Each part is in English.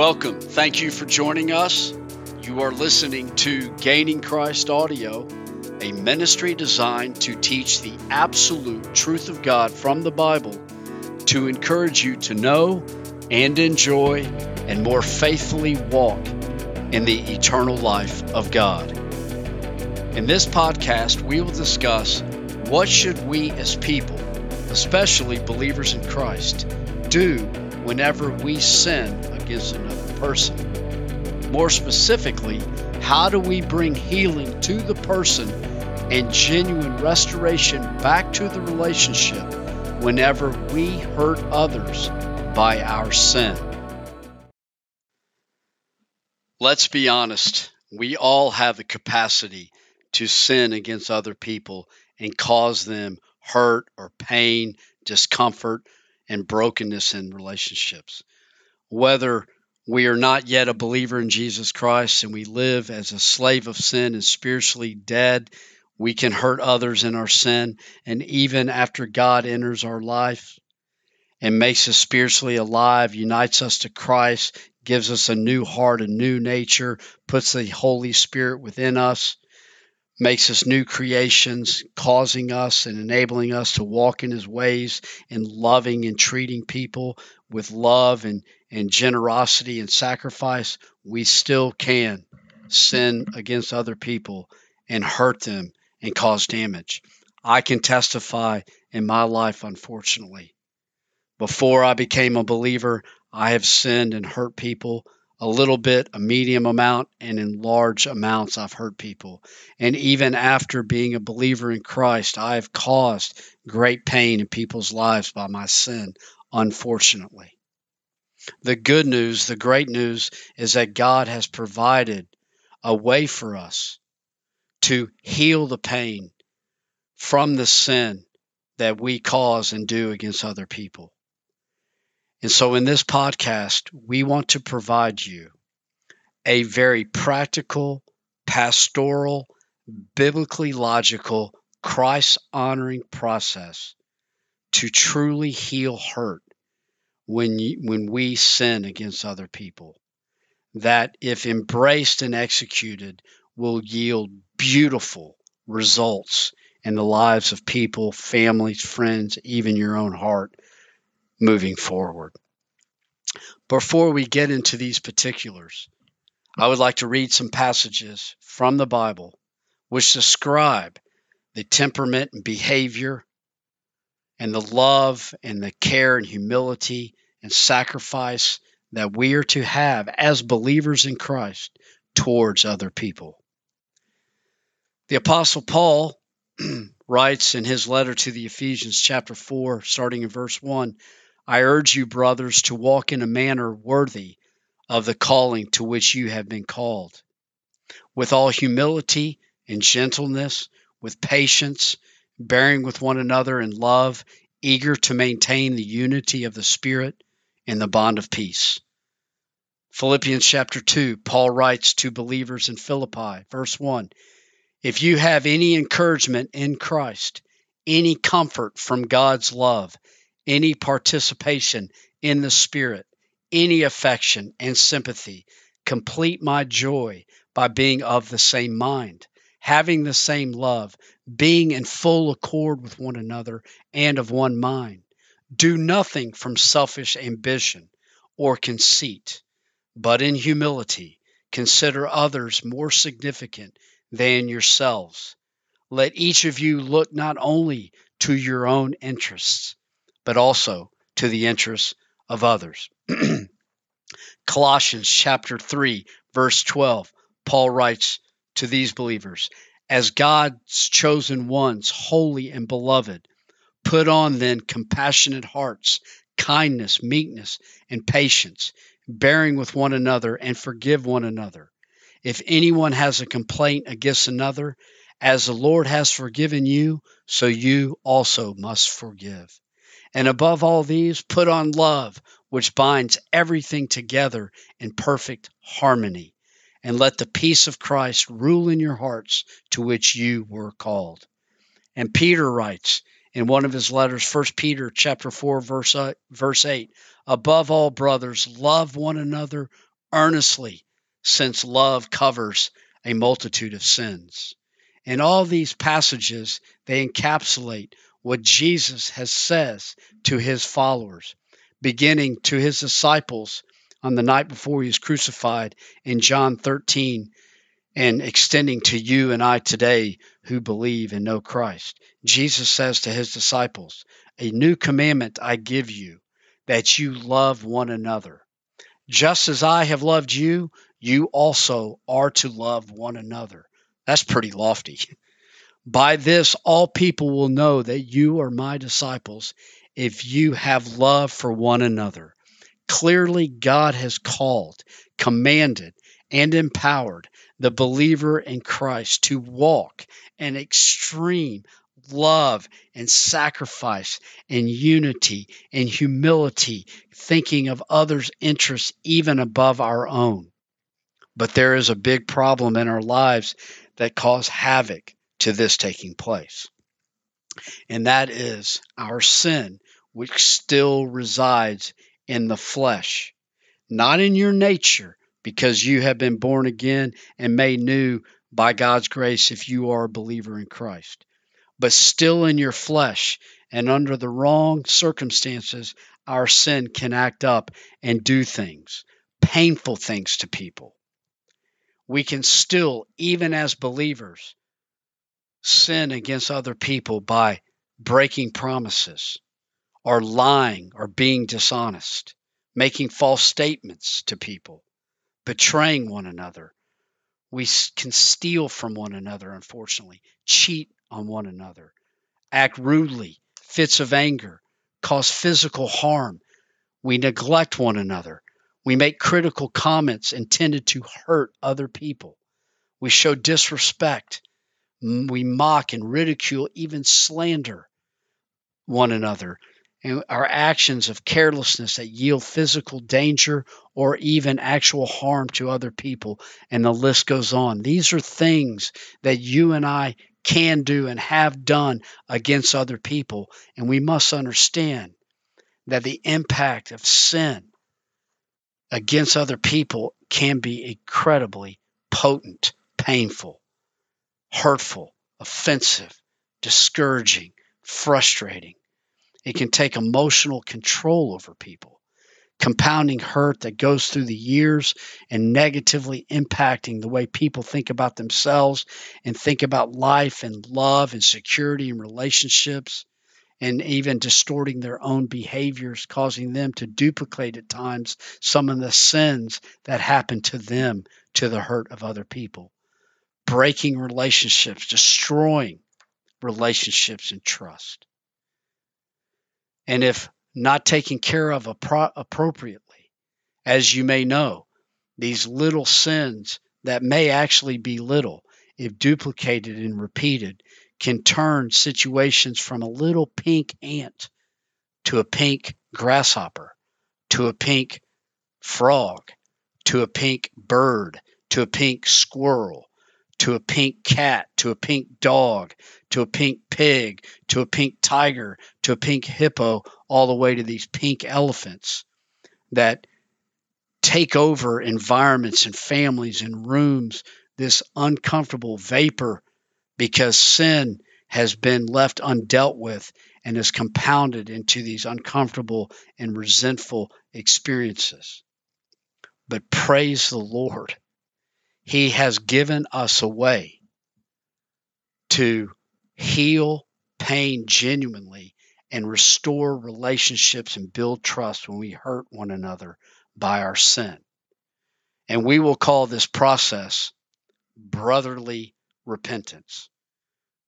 Welcome. Thank you for joining us. You are listening to Gaining Christ Audio, a ministry designed to teach the absolute truth of God from the Bible to encourage you to know and enjoy and more faithfully walk in the eternal life of God. In this podcast, we will discuss what should we as people, especially believers in Christ, do whenever we sin against another person. More specifically, how do we bring healing to the person and genuine restoration back to the relationship whenever we hurt others by our sin? Let's be honest, we all have the capacity to sin against other people and cause them hurt or pain, discomfort, and brokenness in relationships. Whether we are not yet a believer in Jesus Christ and we live as a slave of sin and spiritually dead, we can hurt others in our sin. And even after God enters our life and makes us spiritually alive, unites us to Christ, gives us a new heart, a new nature, puts the Holy Spirit within us, makes us new creations, causing us and enabling us to walk in His ways and loving and treating people with love and, and generosity and sacrifice, we still can sin against other people and hurt them and cause damage. I can testify in my life, unfortunately. Before I became a believer, I have sinned and hurt people a little bit, a medium amount, and in large amounts, I've hurt people. And even after being a believer in Christ, I have caused great pain in people's lives by my sin, unfortunately. The good news, the great news, is that God has provided a way for us to heal the pain from the sin that we cause and do against other people. And so, in this podcast, we want to provide you a very practical, pastoral, biblically logical, Christ honoring process to truly heal hurt when, you, when we sin against other people. That, if embraced and executed, will yield beautiful results in the lives of people, families, friends, even your own heart moving forward. Before we get into these particulars, I would like to read some passages from the Bible which describe the temperament and behavior and the love and the care and humility and sacrifice that we are to have as believers in Christ towards other people. The Apostle Paul writes in his letter to the Ephesians, chapter 4, starting in verse 1 I urge you, brothers, to walk in a manner worthy of the calling to which you have been called, with all humility and gentleness, with patience, bearing with one another in love, eager to maintain the unity of the Spirit in the bond of peace. Philippians chapter 2, Paul writes to believers in Philippi, verse 1 If you have any encouragement in Christ, any comfort from God's love, any participation in the Spirit, any affection and sympathy. Complete my joy by being of the same mind, having the same love, being in full accord with one another and of one mind. Do nothing from selfish ambition or conceit, but in humility consider others more significant than yourselves. Let each of you look not only to your own interests, but also to the interests of others. Colossians chapter 3, verse 12, Paul writes to these believers As God's chosen ones, holy and beloved, put on then compassionate hearts, kindness, meekness, and patience, bearing with one another, and forgive one another. If anyone has a complaint against another, as the Lord has forgiven you, so you also must forgive. And above all these, put on love, which binds everything together in perfect harmony. And let the peace of Christ rule in your hearts to which you were called. And Peter writes in one of his letters, 1 Peter chapter 4, verse, uh, verse 8, above all brothers, love one another earnestly, since love covers a multitude of sins. In all these passages, they encapsulate what Jesus has says to his followers, beginning to his disciples on the night before he was crucified in John 13 and extending to you and I today who believe and know Christ. Jesus says to his disciples, A new commandment I give you, that you love one another. Just as I have loved you, you also are to love one another. That's pretty lofty. By this, all people will know that you are my disciples if you have love for one another. Clearly, God has called, commanded, and empowered the believer in Christ to walk in extreme love and sacrifice and unity and humility, thinking of others' interests even above our own. But there is a big problem in our lives that cause havoc to this taking place. And that is our sin, which still resides in the flesh, not in your nature, because you have been born again and made new by God's grace if you are a believer in Christ. But still in your flesh and under the wrong circumstances, our sin can act up and do things, painful things to people. We can still, even as believers, sin against other people by breaking promises or lying or being dishonest, making false statements to people, betraying one another. We can steal from one another, unfortunately, cheat on one another, act rudely, fits of anger, cause physical harm. We neglect one another. We make critical comments intended to hurt other people. We show disrespect we mock and ridicule, even slander one another. And our actions of carelessness that yield physical danger or even actual harm to other people. And the list goes on. These are things that you and I can do and have done against other people. And we must understand that the impact of sin against other people can be incredibly potent, painful hurtful, offensive, discouraging, frustrating. It can take emotional control over people, compounding hurt that goes through the years and negatively impacting the way people think about themselves and think about life and love and security and relationships, and even distorting their own behaviors, causing them to duplicate at times some of the sins that happen to them to the hurt of other people breaking relationships, destroying relationships and trust. And if not taken care of appro- appropriately, as you may know, these little sins that may actually be little, if duplicated and repeated, can turn situations from a little pink ant to a pink grasshopper, to a pink frog, to a pink bird, to a pink squirrel, to a pink cat, to a pink dog, to a pink pig, to a pink tiger, to a pink hippo, all the way to these pink elephants that take over environments and families and rooms, this uncomfortable vapor because sin has been left undealt with and is compounded into these uncomfortable and resentful experiences. But praise the Lord he has given us a way to heal pain genuinely and restore relationships and build trust when we hurt one another by our sin. And we will call this process brotherly repentance.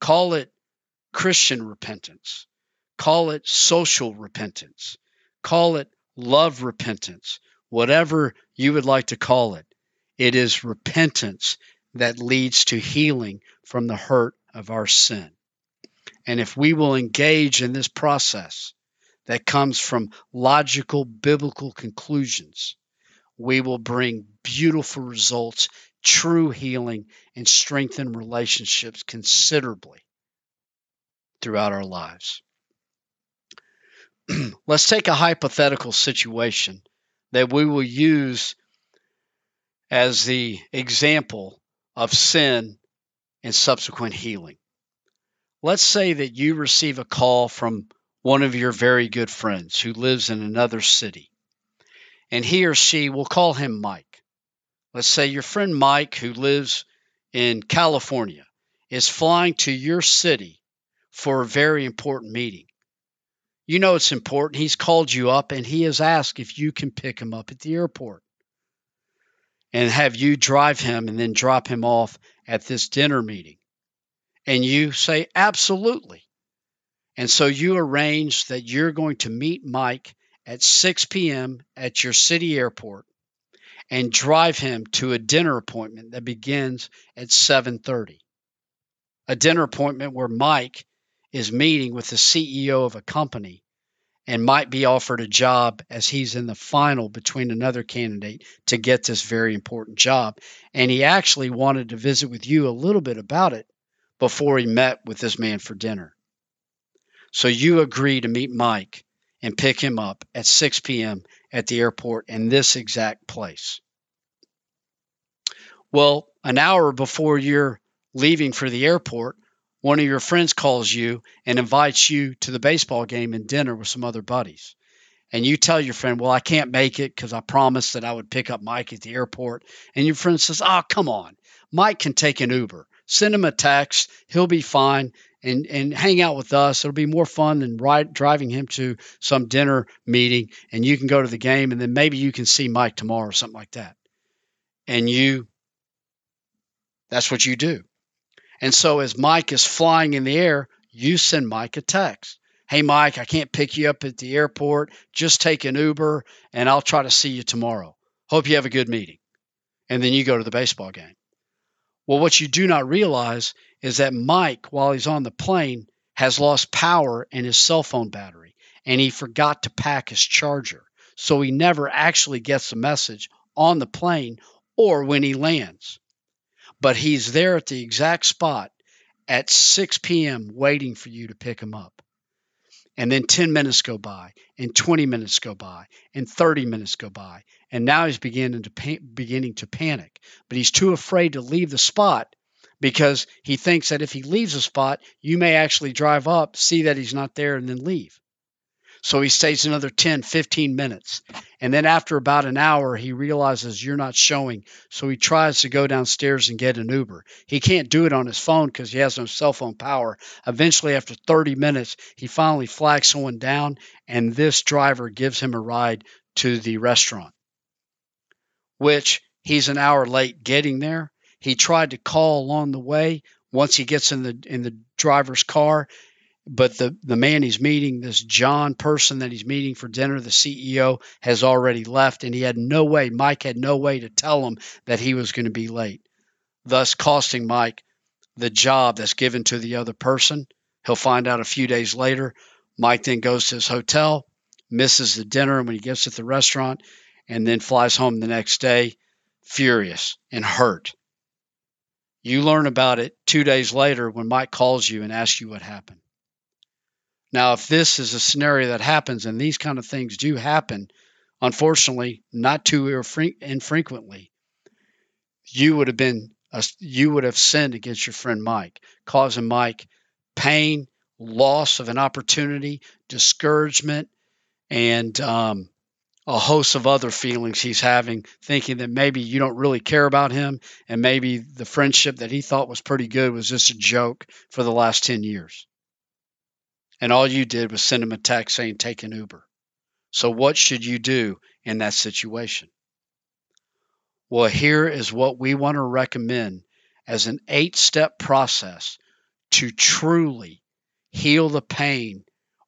Call it Christian repentance. Call it social repentance. Call it love repentance. Whatever you would like to call it. It is repentance that leads to healing from the hurt of our sin. And if we will engage in this process that comes from logical biblical conclusions, we will bring beautiful results, true healing, and strengthen relationships considerably throughout our lives. Let's take a hypothetical situation that we will use as the example of sin and subsequent healing. Let's say that you receive a call from one of your very good friends who lives in another city, and he or she will call him Mike. Let's say your friend Mike, who lives in California, is flying to your city for a very important meeting. You know it's important. He's called you up and he has asked if you can pick him up at the airport and have you drive him and then drop him off at this dinner meeting. And you say, absolutely. And so you arrange that you're going to meet Mike at 6 p.m. at your city airport and drive him to a dinner appointment that begins at 7:30. A dinner appointment where Mike is meeting with the CEO of a company and might be offered a job as he's in the final between another candidate to get this very important job. And he actually wanted to visit with you a little bit about it before he met with this man for dinner. So you agree to meet Mike and pick him up at 6 p.m. at the airport in this exact place. Well, an hour before you're leaving for the airport, one of your friends calls you and invites you to the baseball game and dinner with some other buddies. And you tell your friend, Well, I can't make it because I promised that I would pick up Mike at the airport. And your friend says, Oh, come on. Mike can take an Uber. Send him a text. He'll be fine and, and hang out with us. It'll be more fun than ride, driving him to some dinner meeting. And you can go to the game and then maybe you can see Mike tomorrow or something like that. And you, that's what you do. And so as Mike is flying in the air, you send Mike a text. Hey, Mike, I can't pick you up at the airport. Just take an Uber and I'll try to see you tomorrow. Hope you have a good meeting. And then you go to the baseball game. Well, what you do not realize is that Mike, while he's on the plane, has lost power in his cell phone battery and he forgot to pack his charger. So he never actually gets the message on the plane or when he lands but he's there at the exact spot at 6 p.m. waiting for you to pick him up. And then 10 minutes go by, and 20 minutes go by, and 30 minutes go by, and now he's beginning to beginning to panic. But he's too afraid to leave the spot because he thinks that if he leaves the spot, you may actually drive up, see that he's not there, and then leave. So he stays another 10, 15 minutes. And then after about an hour, he realizes you're not showing. So he tries to go downstairs and get an Uber. He can't do it on his phone because he has no cell phone power. Eventually, after 30 minutes, he finally flags someone down, and this driver gives him a ride to the restaurant, which he's an hour late getting there. He tried to call along the way. Once he gets in the in the driver's car, but the the man he's meeting this john person that he's meeting for dinner the ceo has already left and he had no way mike had no way to tell him that he was going to be late thus costing mike the job that's given to the other person. He'll find out a few days later. Mike then goes to his hotel misses the dinner when he gets at the restaurant and then flies home the next day furious and hurt. You learn about it two days later when mike calls you and asks you what happened now, if this is a scenario that happens, and these kind of things do happen, unfortunately, not too infrequently, you would have been you would have sinned against your friend Mike, causing Mike pain, loss of an opportunity, discouragement, and um, a host of other feelings he's having, thinking that maybe you don't really care about him, and maybe the friendship that he thought was pretty good was just a joke for the last 10 years and all you did was send him a text saying, take an Uber. So, what should you do in that situation? Well, here is what we want to recommend as an eight step process to truly heal the pain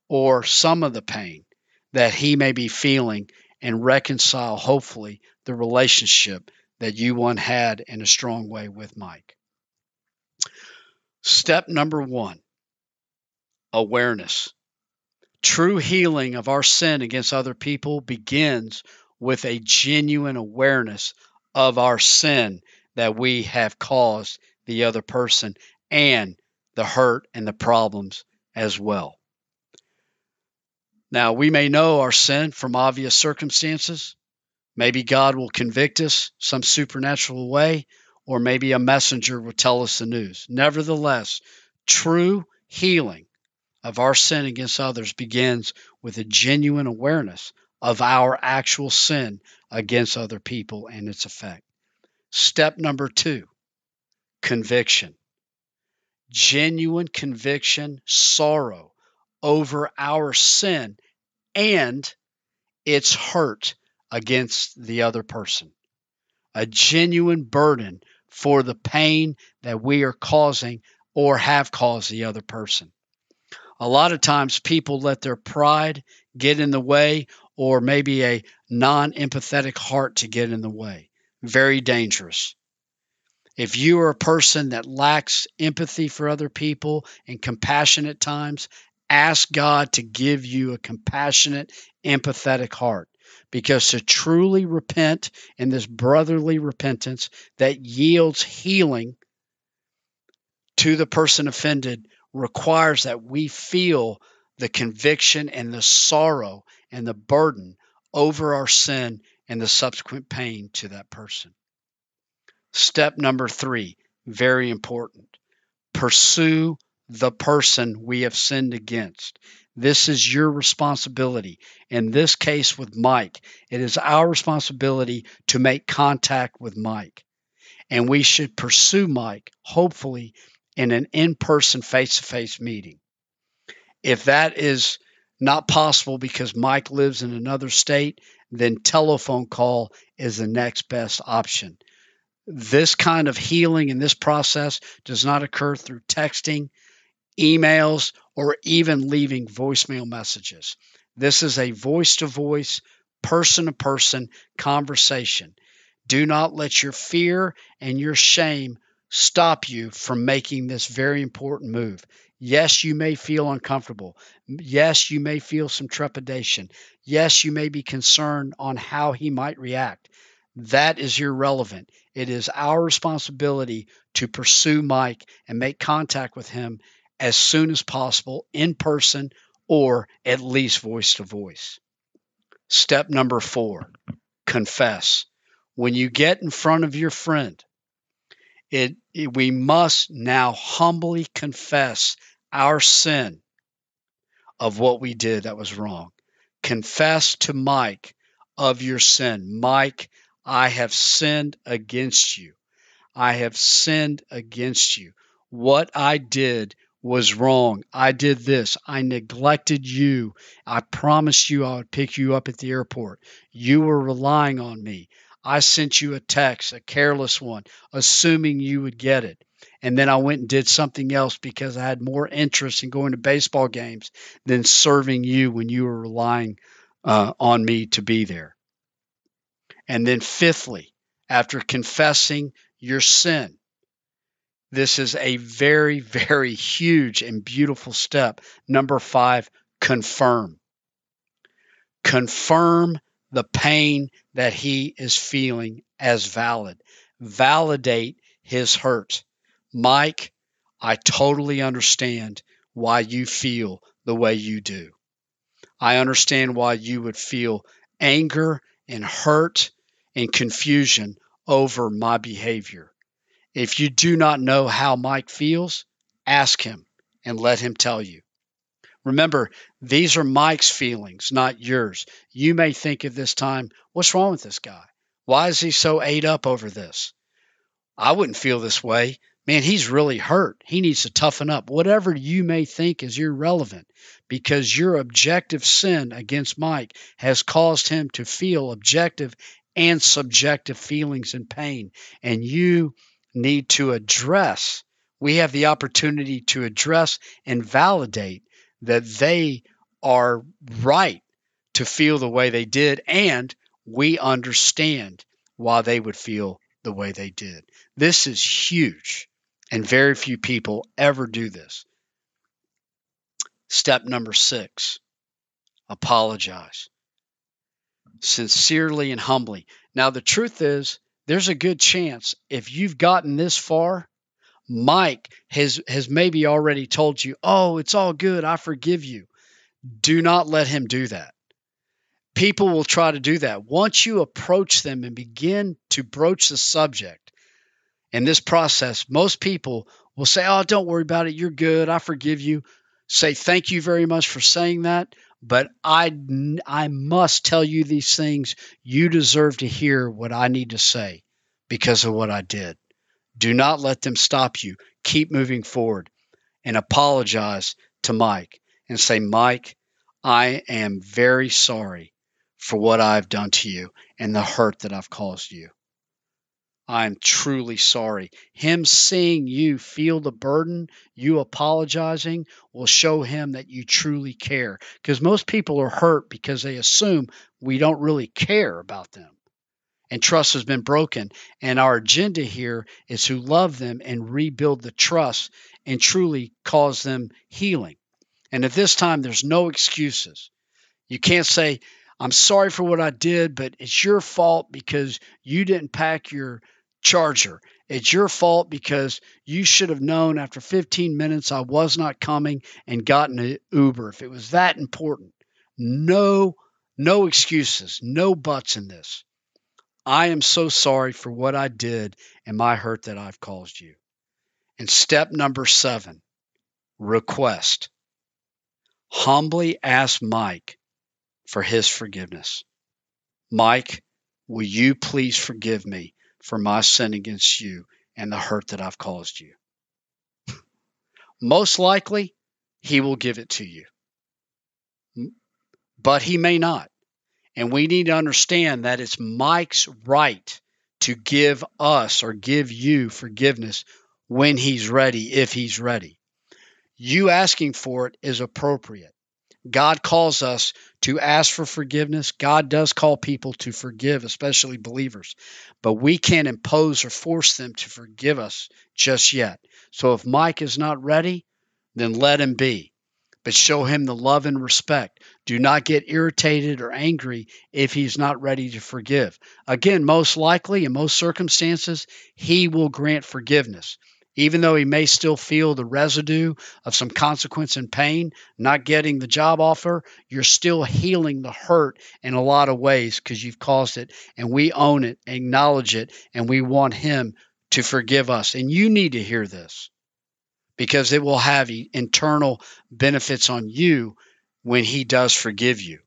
or some of the pain that he may be feeling and reconcile, hopefully, the relationship that you one had in a strong way with Mike. Step number one awareness. True healing of our sin against other people begins with a genuine awareness of our sin that we have caused the other person and the hurt and the problems as well. Now, we may know our sin from obvious circumstances, Maybe God will convict us some supernatural way, or maybe a messenger will tell us the news. Nevertheless, true healing of our sin against others begins with a genuine awareness of our actual sin against other people and its effect. Step number two conviction. Genuine conviction, sorrow over our sin and its hurt against the other person. A genuine burden for the pain that we are causing or have caused the other person. A lot of times people let their pride get in the way or maybe a non empathetic heart to get in the way. Very dangerous. If you are a person that lacks empathy for other people and compassion at times, ask God to give you a compassionate, empathetic heart. Because to truly repent in this brotherly repentance that yields healing to the person offended requires that we feel the conviction and the sorrow and the burden over our sin and the subsequent pain to that person. Step number three, very important pursue the person we have sinned against. This is your responsibility. In this case with Mike, it is our responsibility to make contact with Mike. And we should pursue Mike, hopefully, in an in person, face to face meeting. If that is not possible because Mike lives in another state, then telephone call is the next best option. This kind of healing in this process does not occur through texting, emails, or even leaving voicemail messages. This is a voice to voice, person to person conversation. Do not let your fear and your shame stop you from making this very important move. Yes, you may feel uncomfortable. Yes, you may feel some trepidation. Yes, you may be concerned on how he might react. That is irrelevant. It is our responsibility to pursue Mike and make contact with him as soon as possible in person or at least voice to voice. Step number four confess. When you get in front of your friend, it, we must now humbly confess our sin of what we did that was wrong. Confess to Mike of your sin. Mike, I have sinned against you. I have sinned against you. What I did was wrong. I did this. I neglected you. I promised you I would pick you up at the airport. You were relying on me. I sent you a text, a careless one, assuming you would get it. And then I went and did something else because I had more interest in going to baseball games than serving you when you were relying uh, on me to be there. And then, fifthly, after confessing your sin, this is a very, very huge and beautiful step. Number five, confirm. Confirm the pain that he is feeling as valid. Validate his hurt. Mike, I totally understand why you feel the way you do. I understand why you would feel anger and hurt and confusion over my behavior. If you do not know how Mike feels, ask him and let him tell you. Remember, these are Mike's feelings, not yours. You may think at this time, what's wrong with this guy? Why is he so ate up over this? I wouldn't feel this way. Man, he's really hurt. He needs to toughen up. Whatever you may think is irrelevant because your objective sin against Mike has caused him to feel objective and subjective feelings and pain. And you need to address, we have the opportunity to address and validate that they are right to feel the way they did, and we understand why they would feel the way they did. This is huge, and very few people ever do this. Step number six apologize sincerely and humbly. Now, the truth is, there's a good chance if you've gotten this far Mike has has maybe already told you, "Oh, it's all good. I forgive you." Do not let him do that. People will try to do that. Once you approach them and begin to broach the subject in this process, most people will say, Oh, don't worry about it. You're good. I forgive you. Say, Thank you very much for saying that. But I, I must tell you these things. You deserve to hear what I need to say because of what I did. Do not let them stop you. Keep moving forward and apologize to Mike and say, Mike, I am very sorry for what I've done to you and the hurt that I've caused you. I'm truly sorry. Him seeing you feel the burden, you apologizing, will show him that you truly care. Because most people are hurt because they assume we don't really care about them. And trust has been broken. And our agenda here is to love them and rebuild the trust and truly cause them healing. And at this time, there's no excuses. You can't say, I'm sorry for what I did, but it's your fault because you didn't pack your charger. It's your fault because you should have known after 15 minutes I was not coming and gotten an Uber if it was that important. No, no excuses, no buts in this. I am so sorry for what I did and my hurt that I've caused you. And step number seven request. Humbly ask Mike for his forgiveness. Mike, will you please forgive me for my sin against you and the hurt that I've caused you? Most likely, he will give it to you. But he may not. And we need to understand that it's Mike's right to give us or give you forgiveness when he's ready, if he's ready. You asking for it is appropriate. God calls us to ask for forgiveness. God does call people to forgive, especially believers, but we can't impose or force them to forgive us just yet. So if Mike is not ready, then let him be but show him the love and respect. Do not get irritated or angry if he's not ready to forgive. Again, most likely, in most circumstances, he will grant forgiveness. Even though he may still feel the residue of some consequence and pain, not getting the job offer, you're still healing the hurt in a lot of ways because you've caused it. And we own it, acknowledge it, and we want him to forgive us. And you need to hear this because it will have internal benefits on you when he does forgive you.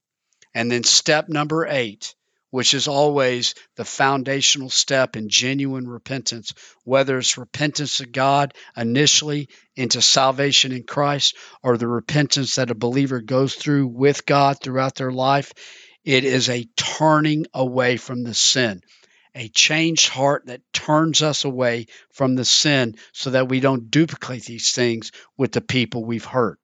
And then step number eight, which is always the foundational step in genuine repentance, whether it's repentance to God initially into salvation in Christ or the repentance that a believer goes through with God throughout their life, it is a turning away from the sin a changed heart that turns us away from the sin so that we don't duplicate these things with the people we've hurt.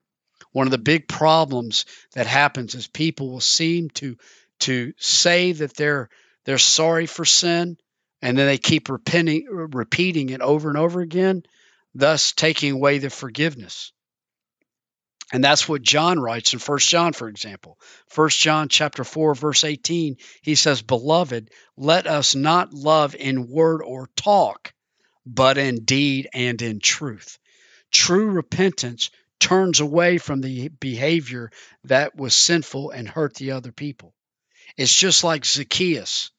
One of the big problems that happens is people will seem to to say that they're they're sorry for sin and then they keep repenting repeating it over and over again, thus taking away the forgiveness. And that's what John writes in First John, for example. First John chapter 4, verse 18, he says, Beloved, let us not love in word or talk, but in deed and in truth. True repentance turns away from the behavior that was sinful and hurt the other people. It's just like Zacchaeus,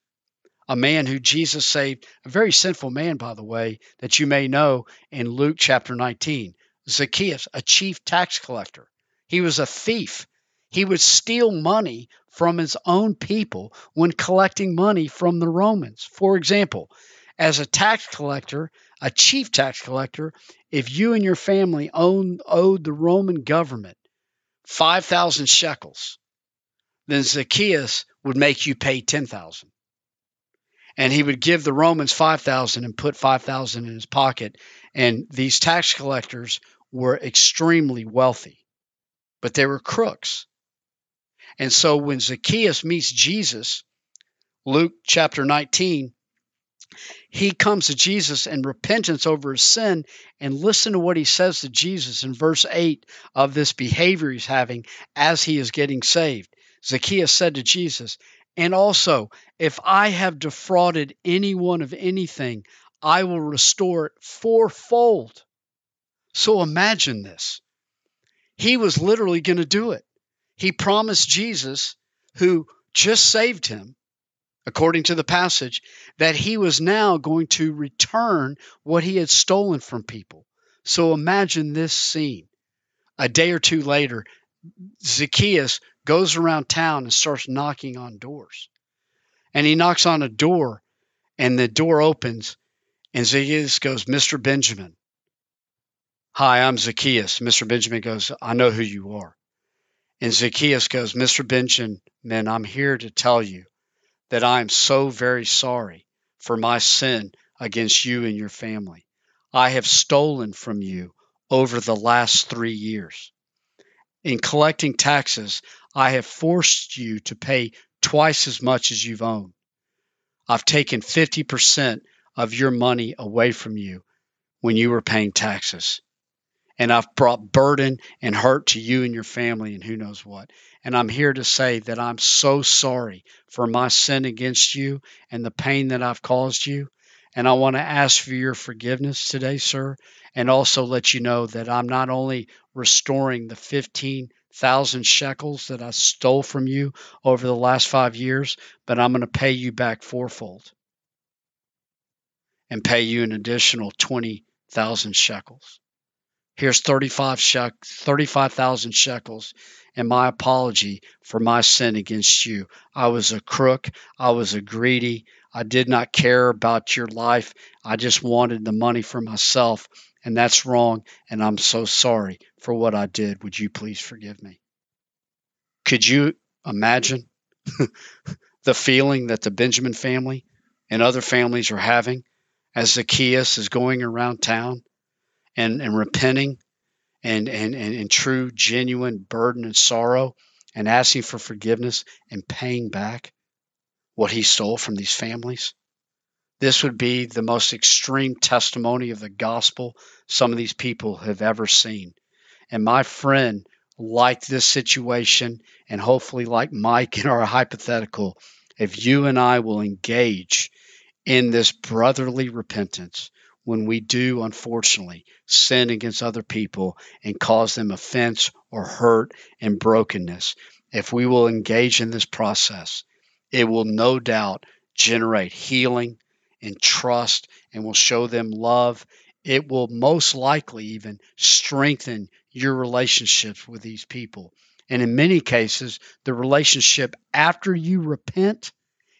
a man who Jesus saved, a very sinful man, by the way, that you may know in Luke chapter 19. Zacchaeus, a chief tax collector. He was a thief. He would steal money from his own people when collecting money from the Romans. For example, as a tax collector, a chief tax collector, if you and your family owned, owed the Roman government 5,000 shekels, then Zacchaeus would make you pay 10,000. And he would give the Romans 5,000 and put 5,000 in his pocket. And these tax collectors were extremely wealthy, but they were crooks. And so when Zacchaeus meets Jesus, Luke chapter 19, he comes to Jesus in repentance over his sin and listen to what he says to Jesus in verse 8 of this behavior he's having as he is getting saved. Zacchaeus said to Jesus, And also, if I have defrauded anyone of anything, I will restore it fourfold. So imagine this. He was literally going to do it. He promised Jesus, who just saved him, according to the passage, that he was now going to return what he had stolen from people. So imagine this scene. A day or two later, Zacchaeus goes around town and starts knocking on doors. And he knocks on a door, and the door opens, and Zacchaeus goes, Mr. Benjamin. Hi, I'm Zacchaeus. Mr. Benjamin goes, I know who you are. And Zacchaeus goes, Mr. Benjamin, I'm here to tell you that I am so very sorry for my sin against you and your family. I have stolen from you over the last three years. In collecting taxes, I have forced you to pay twice as much as you've owned. I've taken 50% of your money away from you when you were paying taxes. And I've brought burden and hurt to you and your family and who knows what. And I'm here to say that I'm so sorry for my sin against you and the pain that I've caused you. And I want to ask for your forgiveness today, sir, and also let you know that I'm not only restoring the 15,000 shekels that I stole from you over the last five years, but I'm going to pay you back fourfold and pay you an additional 20,000 shekels. Here's 35 shek- 35,000 shekels and my apology for my sin against you. I was a crook. I was a greedy. I did not care about your life. I just wanted the money for myself and that's wrong, and I'm so sorry for what I did. Would you please forgive me? Could you imagine the feeling that the Benjamin family and other families are having as Zacchaeus is going around town and, and repenting and, and, and, and true, genuine burden and sorrow and asking for forgiveness and paying back what he stole from these families? This would be the most extreme testimony of the gospel some of these people have ever seen. And my friend, like this situation, and hopefully like Mike in our hypothetical, if you and I will engage in this brotherly repentance, when we do, unfortunately, sin against other people and cause them offense or hurt and brokenness, if we will engage in this process, it will no doubt generate healing, and trust and will show them love. It will most likely even strengthen your relationships with these people. And in many cases, the relationship after you repent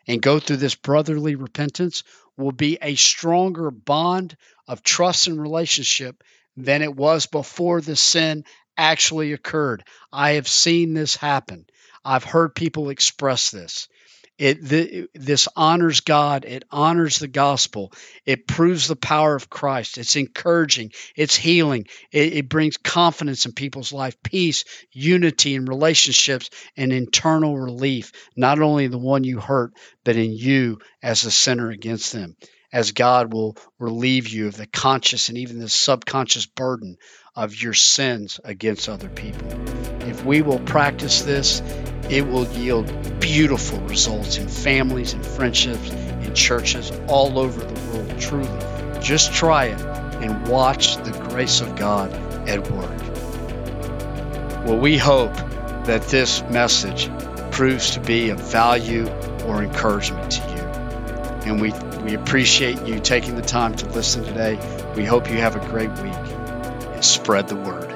and go through this brotherly repentance will be a stronger bond of trust and relationship than it was before the sin actually occurred. I have seen this happen. I've heard people express this. It the, this honors God. It honors the gospel. It proves the power of Christ. It's encouraging. It's healing. It, it brings confidence in people's life, peace, unity in relationships, and internal relief. Not only the one you hurt, but in you as a sinner against them. As God will relieve you of the conscious and even the subconscious burden of your sins against other people. If we will practice this, it will yield beautiful results in families and friendships, in churches all over the world, truly. Just try it and watch the grace of God at work. Well, we hope that this message proves to be of value or encouragement to you. And we, we appreciate you taking the time to listen today. We hope you have a great week and spread the word.